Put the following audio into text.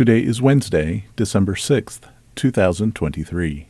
Today is Wednesday, December 6th, 2023.